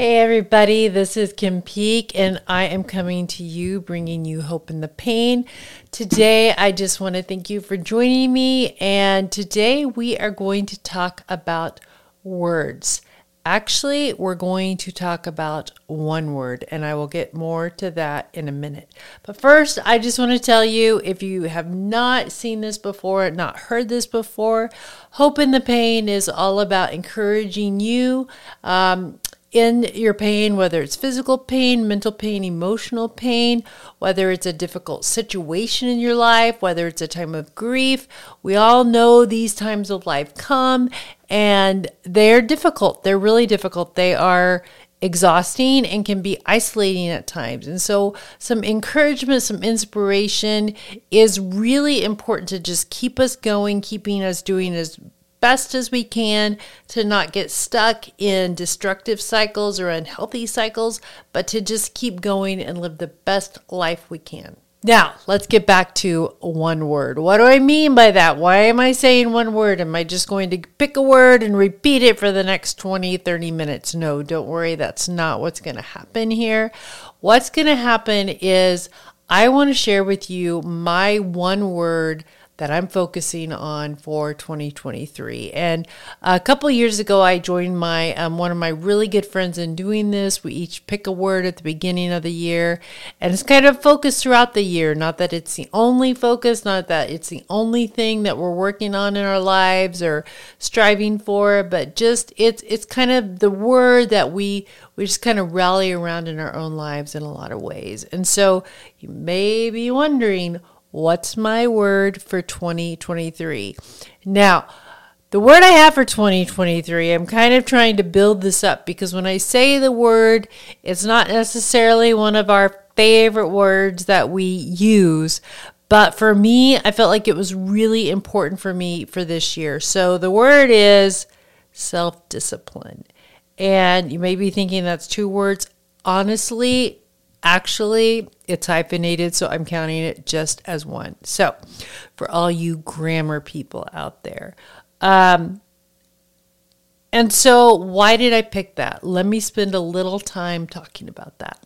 Hey, everybody, this is Kim Peake, and I am coming to you bringing you hope in the pain. Today, I just want to thank you for joining me, and today we are going to talk about words. Actually, we're going to talk about one word, and I will get more to that in a minute. But first, I just want to tell you if you have not seen this before, not heard this before, Hope in the Pain is all about encouraging you. Um, in your pain, whether it's physical pain, mental pain, emotional pain, whether it's a difficult situation in your life, whether it's a time of grief. We all know these times of life come and they're difficult. They're really difficult. They are exhausting and can be isolating at times. And so, some encouragement, some inspiration is really important to just keep us going, keeping us doing as best as we can to not get stuck in destructive cycles or unhealthy cycles, but to just keep going and live the best life we can. Now, let's get back to one word. What do I mean by that? Why am I saying one word? Am I just going to pick a word and repeat it for the next 20, 30 minutes? No, don't worry. That's not what's going to happen here. What's going to happen is I want to share with you my one word that I'm focusing on for 2023. And a couple years ago, I joined my um, one of my really good friends in doing this. We each pick a word at the beginning of the year, and it's kind of focused throughout the year. Not that it's the only focus, not that it's the only thing that we're working on in our lives or striving for, but just it's it's kind of the word that we we just kind of rally around in our own lives in a lot of ways. And so you may be wondering What's my word for 2023? Now, the word I have for 2023, I'm kind of trying to build this up because when I say the word, it's not necessarily one of our favorite words that we use. But for me, I felt like it was really important for me for this year. So the word is self discipline. And you may be thinking that's two words. Honestly, Actually, it's hyphenated, so I'm counting it just as one. So, for all you grammar people out there. Um, and so, why did I pick that? Let me spend a little time talking about that.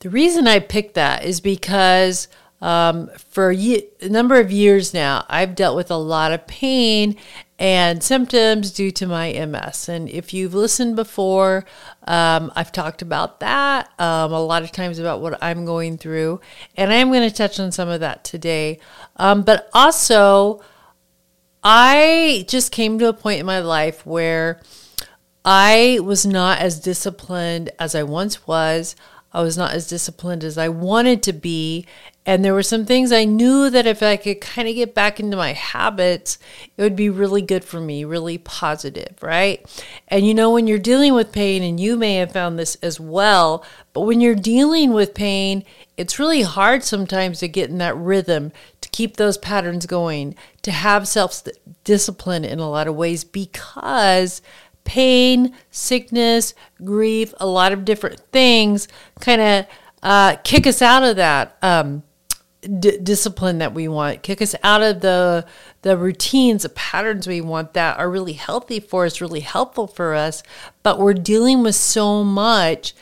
The reason I picked that is because um, for a, a number of years now, I've dealt with a lot of pain and symptoms due to my MS. And if you've listened before, um, I've talked about that um, a lot of times about what I'm going through. And I am going to touch on some of that today. Um, but also, I just came to a point in my life where I was not as disciplined as I once was. I was not as disciplined as I wanted to be. And there were some things I knew that if I could kind of get back into my habits, it would be really good for me, really positive, right? And you know, when you're dealing with pain, and you may have found this as well, but when you're dealing with pain, it's really hard sometimes to get in that rhythm, to keep those patterns going, to have self discipline in a lot of ways because pain, sickness, grief, a lot of different things kind of uh, kick us out of that um, d- discipline that we want, kick us out of the the routines, the patterns we want that are really healthy for us, really helpful for us. But we're dealing with so much,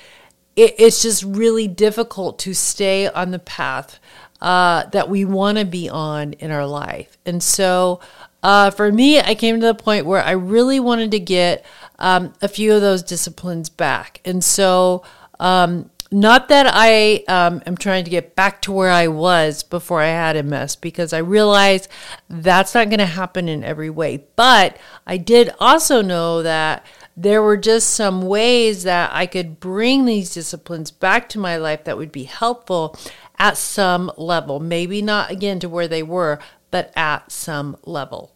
it, it's just really difficult to stay on the path uh, that we want to be on in our life. And so, uh, for me, I came to the point where I really wanted to get um, a few of those disciplines back. And so, um, not that I um, am trying to get back to where I was before I had MS, because I realize that's not going to happen in every way. But I did also know that there were just some ways that I could bring these disciplines back to my life that would be helpful at some level. Maybe not again to where they were, but at some level.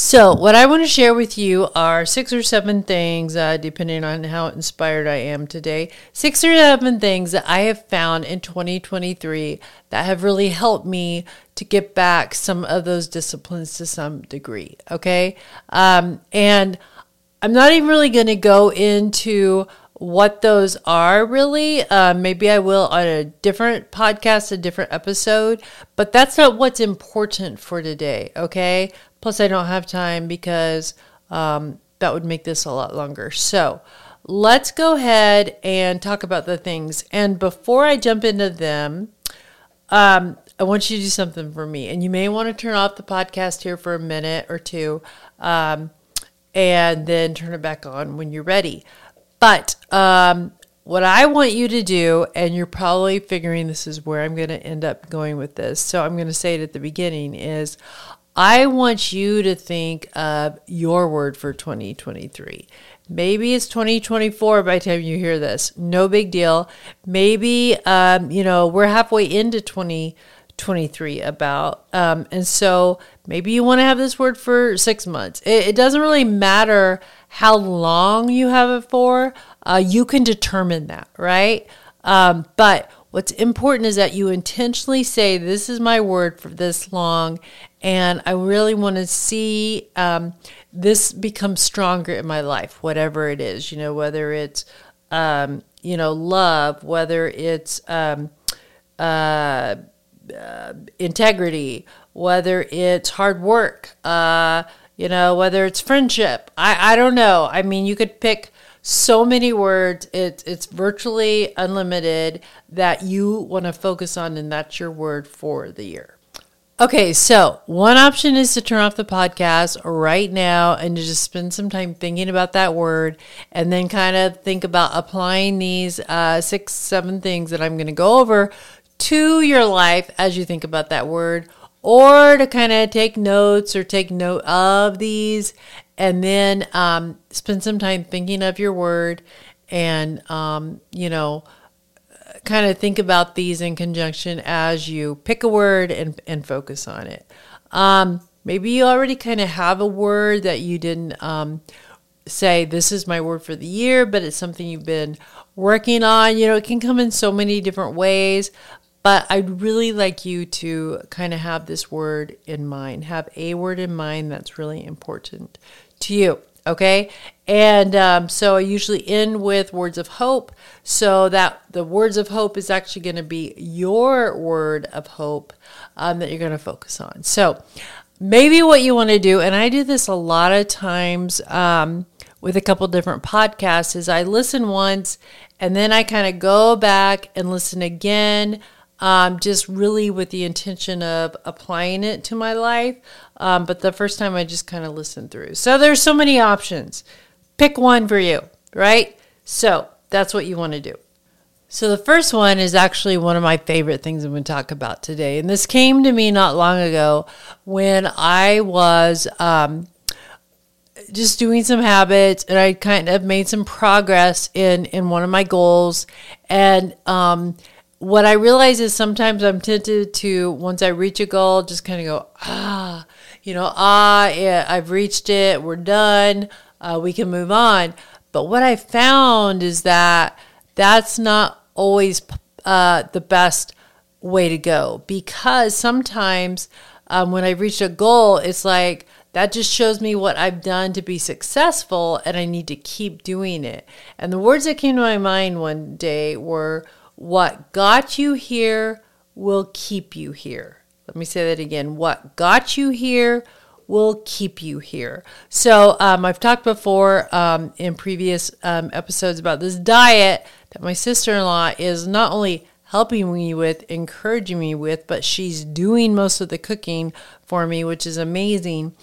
So, what I want to share with you are six or seven things, uh, depending on how inspired I am today. Six or seven things that I have found in 2023 that have really helped me to get back some of those disciplines to some degree. Okay. Um, and I'm not even really going to go into what those are really. Uh, maybe I will on a different podcast, a different episode, but that's not what's important for today. Okay. Plus, I don't have time because um, that would make this a lot longer. So, let's go ahead and talk about the things. And before I jump into them, um, I want you to do something for me. And you may want to turn off the podcast here for a minute or two um, and then turn it back on when you're ready. But um, what I want you to do, and you're probably figuring this is where I'm going to end up going with this. So I'm going to say it at the beginning is I want you to think of your word for 2023. Maybe it's 2024 by the time you hear this. No big deal. Maybe, um, you know, we're halfway into 2023 about. Um, and so maybe you want to have this word for six months. It, it doesn't really matter how long you have it for. Uh, you can determine that, right? Um, but what's important is that you intentionally say, This is my word for this long. And I really want to see um, this become stronger in my life, whatever it is, you know, whether it's, um, you know, love, whether it's um, uh, uh, integrity, whether it's hard work, uh, you know, whether it's friendship. I, I don't know. I mean, you could pick so many words. It's it's virtually unlimited that you want to focus on, and that's your word for the year. Okay, so one option is to turn off the podcast right now and to just spend some time thinking about that word and then kind of think about applying these uh, six, seven things that I'm going to go over to your life as you think about that word, or to kind of take notes or take note of these and then um, spend some time thinking of your word and, um, you know, kind of think about these in conjunction as you pick a word and, and focus on it. Um, maybe you already kind of have a word that you didn't um, say, this is my word for the year, but it's something you've been working on. You know, it can come in so many different ways, but I'd really like you to kind of have this word in mind, have a word in mind that's really important to you. Okay. And um, so I usually end with words of hope. So that the words of hope is actually going to be your word of hope um, that you're going to focus on. So maybe what you want to do, and I do this a lot of times um, with a couple different podcasts, is I listen once and then I kind of go back and listen again um, just really with the intention of applying it to my life. Um, but the first time I just kind of listened through. So there's so many options. Pick one for you, right? So that's what you want to do. So the first one is actually one of my favorite things I'm going to talk about today. And this came to me not long ago when I was um, just doing some habits and I kind of made some progress in, in one of my goals. And, um, what I realize is sometimes I'm tempted to, once I reach a goal, just kind of go, ah, you know, ah, yeah, I've reached it, we're done, uh, we can move on. But what I found is that that's not always uh, the best way to go because sometimes um, when I reach a goal, it's like, that just shows me what I've done to be successful and I need to keep doing it. And the words that came to my mind one day were, what got you here will keep you here. Let me say that again. What got you here will keep you here. So, um, I've talked before um, in previous um, episodes about this diet that my sister in law is not only helping me with, encouraging me with, but she's doing most of the cooking for me, which is amazing.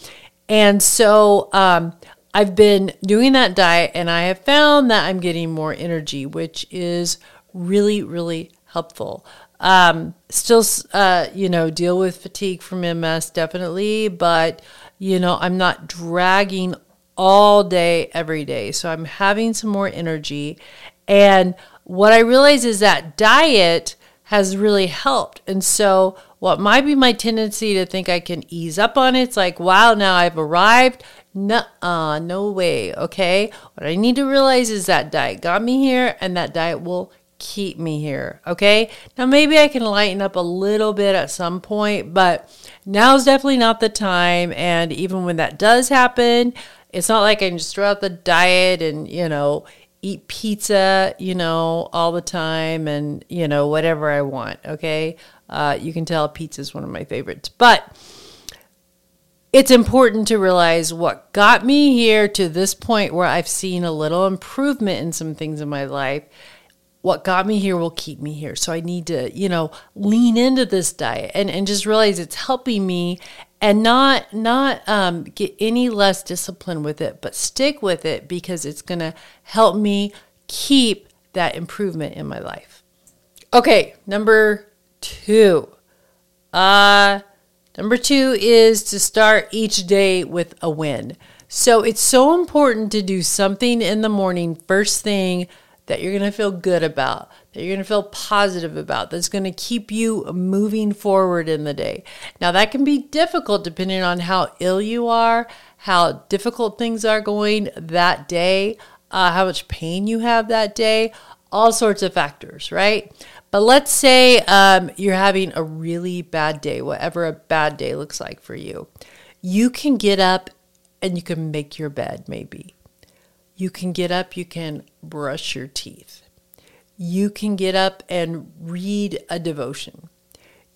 And so, um, I've been doing that diet and I have found that I'm getting more energy, which is really, really helpful. Um, still, uh, you know, deal with fatigue from MS definitely, but you know, I'm not dragging all day, every day. So I'm having some more energy. And what I realize is that diet has really helped. And so, what might be my tendency to think I can ease up on it, it's like, wow, now I've arrived. No, uh, no way. Okay. What I need to realize is that diet got me here, and that diet will keep me here. Okay. Now, maybe I can lighten up a little bit at some point, but now's definitely not the time. And even when that does happen, it's not like I can just throw out the diet and, you know, eat pizza, you know, all the time and, you know, whatever I want. Okay. Uh, you can tell pizza is one of my favorites. But it's important to realize what got me here to this point where I've seen a little improvement in some things in my life. What got me here will keep me here. So I need to, you know, lean into this diet and, and just realize it's helping me and not not um, get any less disciplined with it, but stick with it because it's gonna help me keep that improvement in my life. Okay, number two. Uh Number two is to start each day with a win. So it's so important to do something in the morning, first thing that you're going to feel good about, that you're going to feel positive about, that's going to keep you moving forward in the day. Now, that can be difficult depending on how ill you are, how difficult things are going that day, uh, how much pain you have that day, all sorts of factors, right? But let's say um, you're having a really bad day, whatever a bad day looks like for you. You can get up and you can make your bed, maybe. You can get up, you can brush your teeth. You can get up and read a devotion.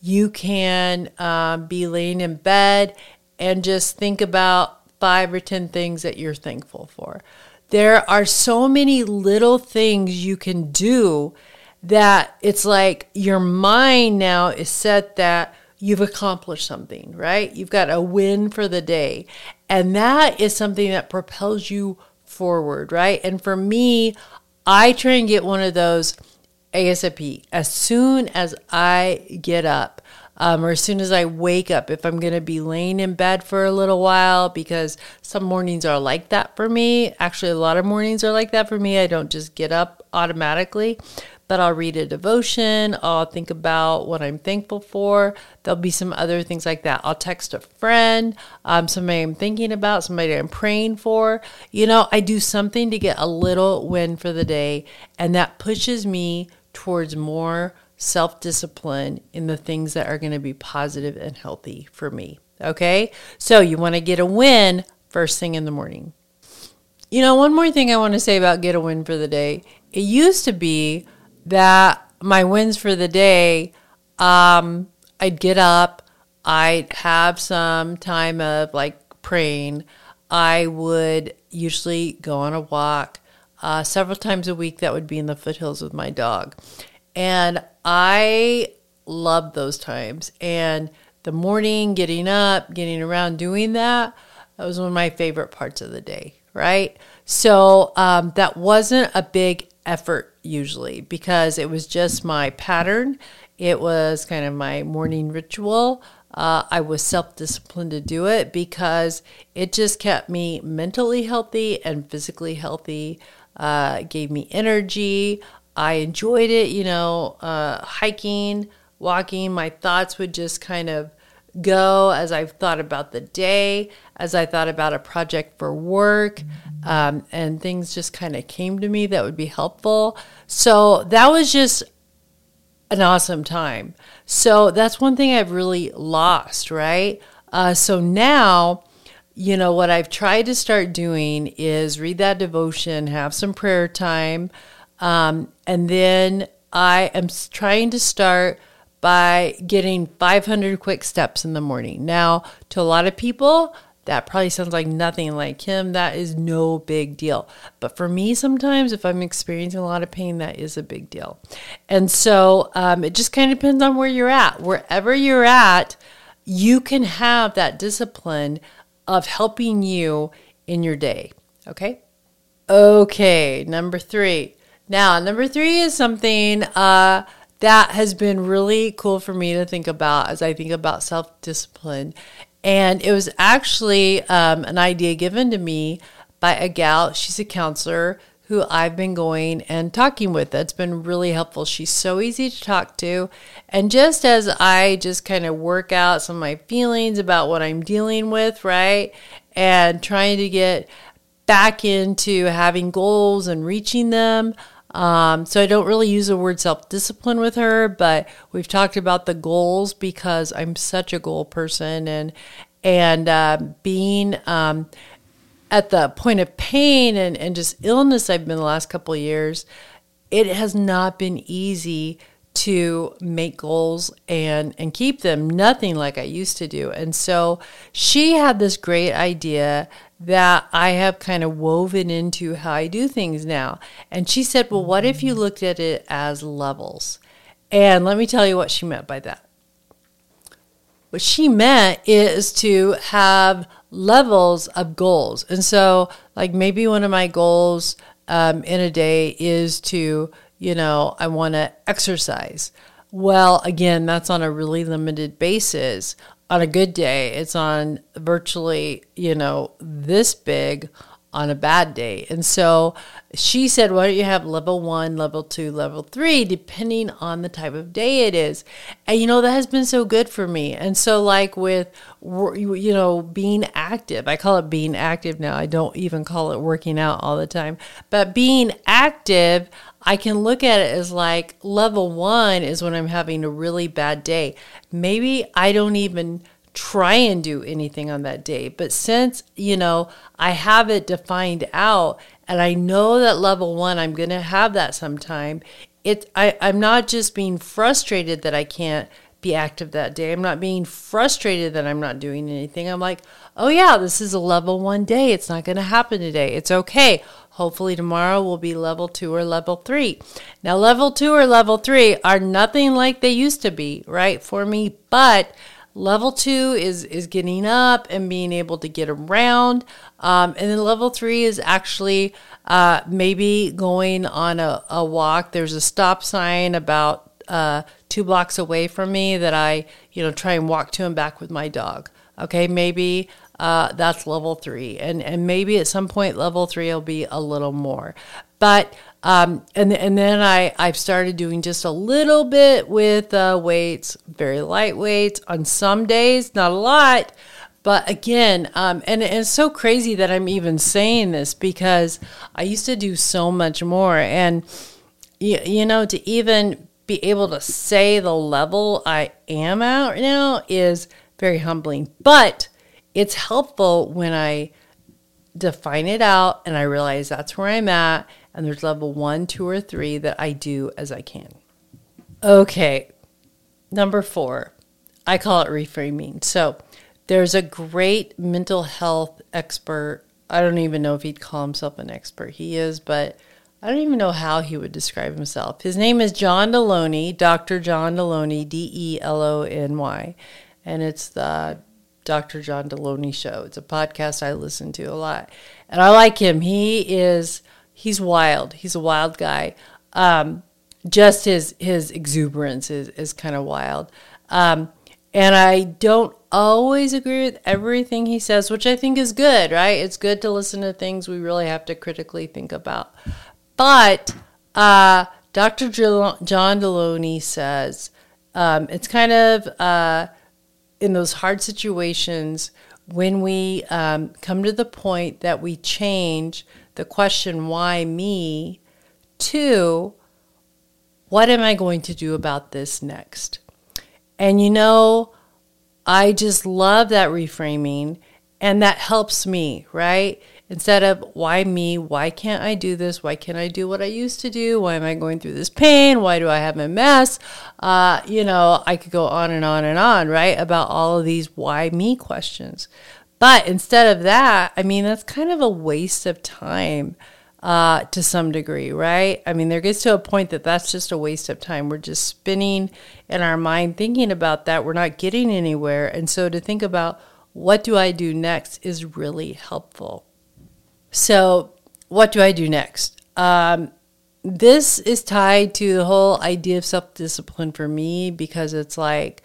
You can um, be laying in bed and just think about five or 10 things that you're thankful for. There are so many little things you can do that it's like your mind now is set that you've accomplished something, right? You've got a win for the day. And that is something that propels you forward, right? And for me, I try and get one of those ASAP as soon as I get up. Um, or as soon as I wake up, if I'm going to be laying in bed for a little while, because some mornings are like that for me. Actually, a lot of mornings are like that for me. I don't just get up automatically but I'll read a devotion. I'll think about what I'm thankful for. There'll be some other things like that. I'll text a friend, um, somebody I'm thinking about, somebody I'm praying for. You know, I do something to get a little win for the day, and that pushes me towards more self discipline in the things that are going to be positive and healthy for me. Okay, so you want to get a win first thing in the morning. You know, one more thing I want to say about get a win for the day. It used to be that my wins for the day, um, I'd get up, I'd have some time of like praying. I would usually go on a walk uh, several times a week. That would be in the foothills with my dog. And I loved those times. And the morning, getting up, getting around doing that, that was one of my favorite parts of the day, right? So um, that wasn't a big effort usually because it was just my pattern. It was kind of my morning ritual. Uh, I was self disciplined to do it because it just kept me mentally healthy and physically healthy, uh, gave me energy. I enjoyed it, you know, uh, hiking, walking. My thoughts would just kind of go as I've thought about the day, as I thought about a project for work, um, and things just kind of came to me that would be helpful. So that was just an awesome time. So that's one thing I've really lost, right? Uh, so now, you know, what I've tried to start doing is read that devotion, have some prayer time, um, and then I am trying to start by getting 500 quick steps in the morning. Now, to a lot of people, that probably sounds like nothing like him. That is no big deal. But for me, sometimes if I'm experiencing a lot of pain, that is a big deal. And so um, it just kind of depends on where you're at. Wherever you're at, you can have that discipline of helping you in your day. Okay? Okay, number three. Now, number three is something. Uh, that has been really cool for me to think about as I think about self discipline. And it was actually um, an idea given to me by a gal. She's a counselor who I've been going and talking with. That's been really helpful. She's so easy to talk to. And just as I just kind of work out some of my feelings about what I'm dealing with, right? And trying to get back into having goals and reaching them. Um, so I don't really use the word self discipline with her, but we've talked about the goals because I'm such a goal person and and uh, being um, at the point of pain and, and just illness I've been the last couple of years, it has not been easy to make goals and and keep them nothing like I used to do. And so she had this great idea that I have kind of woven into how I do things now. And she said, "Well, what if you looked at it as levels?" And let me tell you what she meant by that. What she meant is to have levels of goals. And so, like, maybe one of my goals um, in a day is to you know, I want to exercise. Well, again, that's on a really limited basis. On a good day, it's on virtually, you know, this big on a bad day. And so she said, why don't you have level one, level two, level three, depending on the type of day it is. And, you know, that has been so good for me. And so, like with, you know, being active, I call it being active now. I don't even call it working out all the time. But being active, I can look at it as like level one is when I'm having a really bad day. Maybe I don't even try and do anything on that day. But since, you know, I have it defined out and I know that level one, I'm going to have that sometime, it, I, I'm not just being frustrated that I can't be active that day. I'm not being frustrated that I'm not doing anything. I'm like, oh, yeah, this is a level one day. It's not going to happen today. It's okay. Hopefully, tomorrow will be level two or level three. Now, level two or level three are nothing like they used to be, right, for me, but level two is is getting up and being able to get around um, and then level three is actually uh, maybe going on a, a walk there's a stop sign about uh, two blocks away from me that i you know try and walk to and back with my dog okay maybe uh, that's level three. And, and maybe at some point, level three will be a little more. But um, and and then I I've started doing just a little bit with uh, weights, very light weights on some days, not a lot. But again, um, and, and it's so crazy that I'm even saying this because I used to do so much more, and you, you know to even be able to say the level I am at right now is very humbling. But it's helpful when I define it out and I realize that's where I'm at, and there's level one, two, or three that I do as I can. Okay, number four, I call it reframing. So there's a great mental health expert. I don't even know if he'd call himself an expert. He is, but I don't even know how he would describe himself. His name is John Delony, Dr. John Delony, D E L O N Y. And it's the Dr. John Delony show. It's a podcast I listen to a lot. And I like him. He is he's wild. He's a wild guy. Um, just his his exuberance is, is kind of wild. Um, and I don't always agree with everything he says, which I think is good, right? It's good to listen to things we really have to critically think about. But uh, Dr. John Delony says um, it's kind of uh, in those hard situations when we um, come to the point that we change the question, why me, to what am I going to do about this next? And you know, I just love that reframing, and that helps me, right? Instead of why me? Why can't I do this? Why can't I do what I used to do? Why am I going through this pain? Why do I have MS? Uh, you know, I could go on and on and on, right? About all of these why me questions. But instead of that, I mean, that's kind of a waste of time uh, to some degree, right? I mean, there gets to a point that that's just a waste of time. We're just spinning in our mind thinking about that. We're not getting anywhere. And so to think about what do I do next is really helpful. So, what do I do next? Um, this is tied to the whole idea of self discipline for me because it's like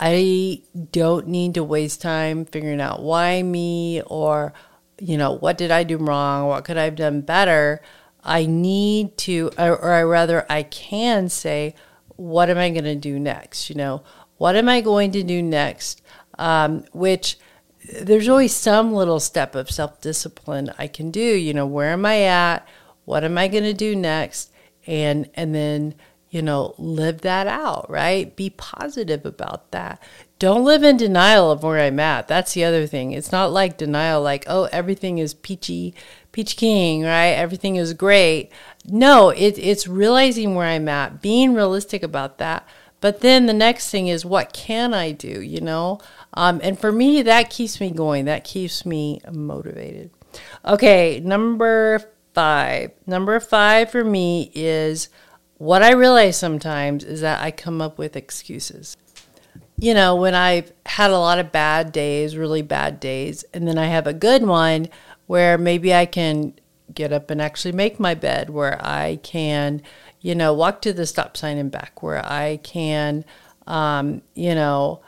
I don't need to waste time figuring out why me or, you know, what did I do wrong? What could I have done better? I need to, or, or I rather, I can say, what am I going to do next? You know, what am I going to do next? Um, which there's always some little step of self discipline I can do. You know, where am I at? What am I going to do next? And and then you know live that out. Right? Be positive about that. Don't live in denial of where I'm at. That's the other thing. It's not like denial, like oh everything is peachy peach king, right? Everything is great. No, it, it's realizing where I'm at, being realistic about that. But then the next thing is, what can I do? You know, um, and for me, that keeps me going. That keeps me motivated. Okay, number five. Number five for me is what I realize sometimes is that I come up with excuses. You know, when I've had a lot of bad days, really bad days, and then I have a good one where maybe I can get up and actually make my bed, where I can, you know, walk to the stop sign and back, where I can, um, you know,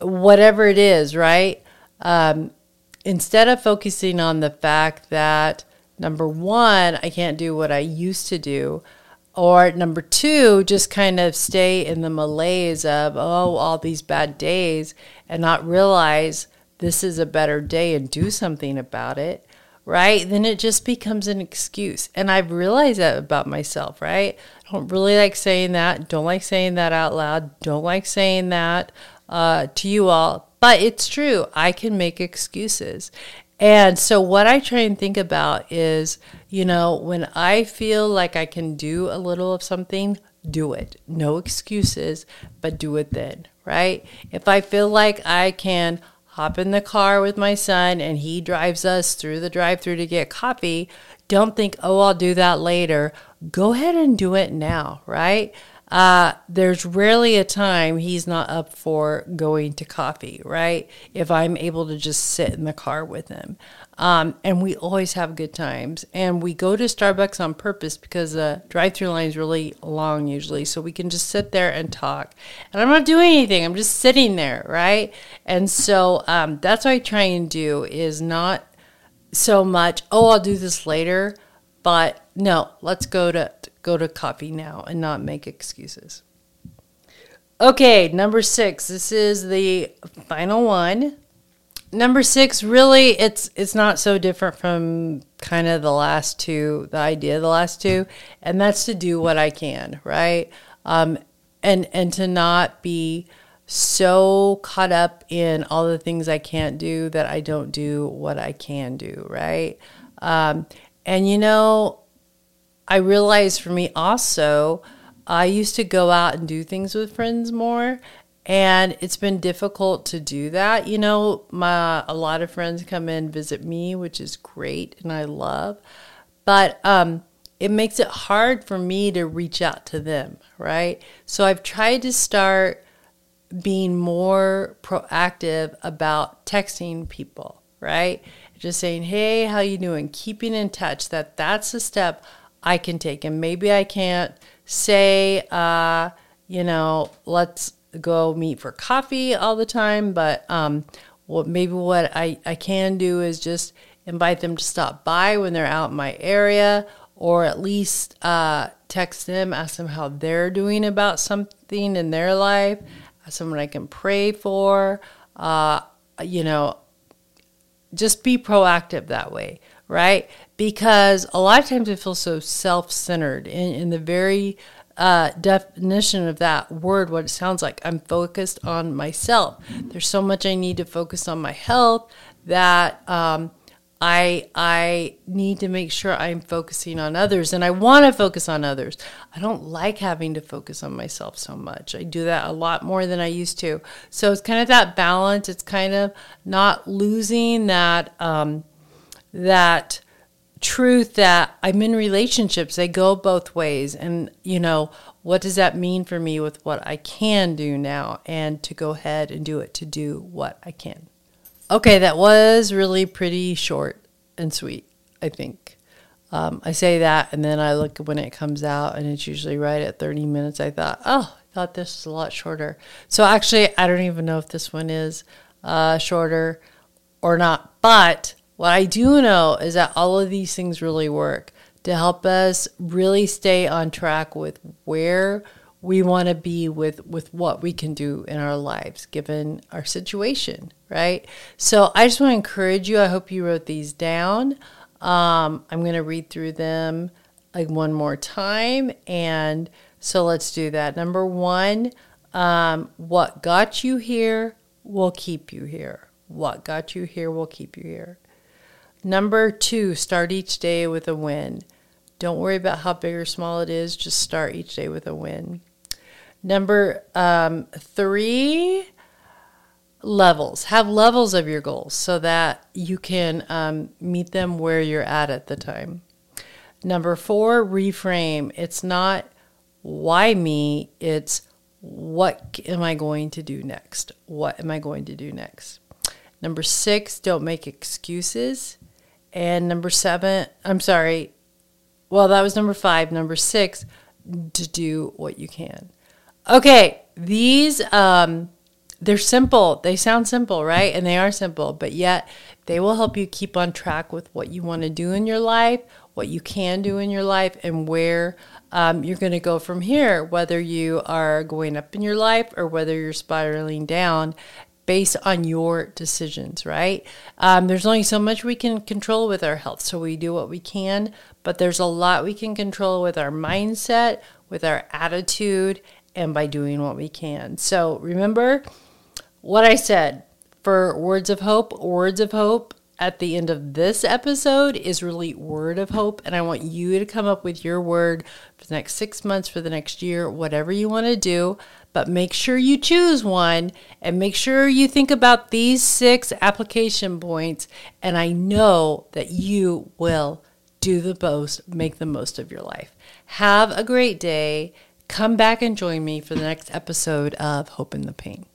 whatever it is, right? Um, instead of focusing on the fact that number one, I can't do what I used to do, or number two, just kind of stay in the malaise of, oh, all these bad days and not realize this is a better day and do something about it, right? Then it just becomes an excuse. And I've realized that about myself, right? I don't really like saying that. Don't like saying that out loud. Don't like saying that uh, to you all. But it's true. I can make excuses. And so, what I try and think about is, you know, when I feel like I can do a little of something, do it. No excuses, but do it then, right? If I feel like I can hop in the car with my son and he drives us through the drive through to get coffee, don't think, oh, I'll do that later. Go ahead and do it now, right? Uh, there's rarely a time he's not up for going to coffee, right? If I'm able to just sit in the car with him. Um, and we always have good times. And we go to Starbucks on purpose because the drive through line is really long usually. So we can just sit there and talk. And I'm not doing anything, I'm just sitting there, right? And so um, that's what I try and do is not so much, oh, I'll do this later. But no, let's go to go to coffee now and not make excuses. Okay, number six. This is the final one. Number six, really, it's it's not so different from kind of the last two, the idea of the last two, and that's to do what I can, right? Um, and and to not be so caught up in all the things I can't do that I don't do what I can do, right? Um, and you know, I realized for me also, I used to go out and do things with friends more. And it's been difficult to do that. You know, my a lot of friends come in visit me, which is great and I love. But um, it makes it hard for me to reach out to them, right? So I've tried to start being more proactive about texting people, right? Just saying, "Hey, how you doing?" Keeping in touch. That that's a step I can take. And maybe I can't say, uh, you know, let's go meet for coffee all the time, but um, what maybe what I, I can do is just invite them to stop by when they're out in my area, or at least uh, text them, ask them how they're doing about something in their life, someone I can pray for. Uh, you know, just be proactive that way, right? because a lot of times it feel so self centered. In, in the very uh, definition of that word, what it sounds like, I'm focused on myself. There's so much I need to focus on my health that um, I I need to make sure I'm focusing on others, and I want to focus on others. I don't like having to focus on myself so much. I do that a lot more than I used to. So it's kind of that balance. It's kind of not losing that um, that truth that I'm in relationships, they go both ways. And, you know, what does that mean for me with what I can do now and to go ahead and do it to do what I can? Okay, that was really pretty short and sweet, I think. Um, I say that and then I look when it comes out and it's usually right at 30 minutes. I thought, oh, I thought this was a lot shorter. So actually, I don't even know if this one is uh, shorter or not, but what I do know is that all of these things really work to help us really stay on track with where we want to be with with what we can do in our lives given our situation right? So i just want to encourage you i hope you wrote these down. Um, i'm going to read through them like one more time and so let's do that. Number one um, what got you here will keep you here. What got you here will keep you here Number two, start each day with a win. Don't worry about how big or small it is, just start each day with a win. Number um, three, levels. Have levels of your goals so that you can um, meet them where you're at at the time. Number four, reframe. It's not why me, it's what am I going to do next? What am I going to do next? Number six, don't make excuses. And number seven, I'm sorry, well, that was number five. Number six, to do what you can. Okay, these, um, they're simple. They sound simple, right? And they are simple, but yet they will help you keep on track with what you want to do in your life, what you can do in your life, and where um, you're going to go from here, whether you are going up in your life or whether you're spiraling down based on your decisions, right? Um, there's only so much we can control with our health, so we do what we can, but there's a lot we can control with our mindset, with our attitude, and by doing what we can. So remember what I said for words of hope, words of hope at the end of this episode is really word of hope. And I want you to come up with your word for the next six months, for the next year, whatever you want to do. But make sure you choose one and make sure you think about these six application points. And I know that you will do the most, make the most of your life. Have a great day. Come back and join me for the next episode of Hope in the Pain.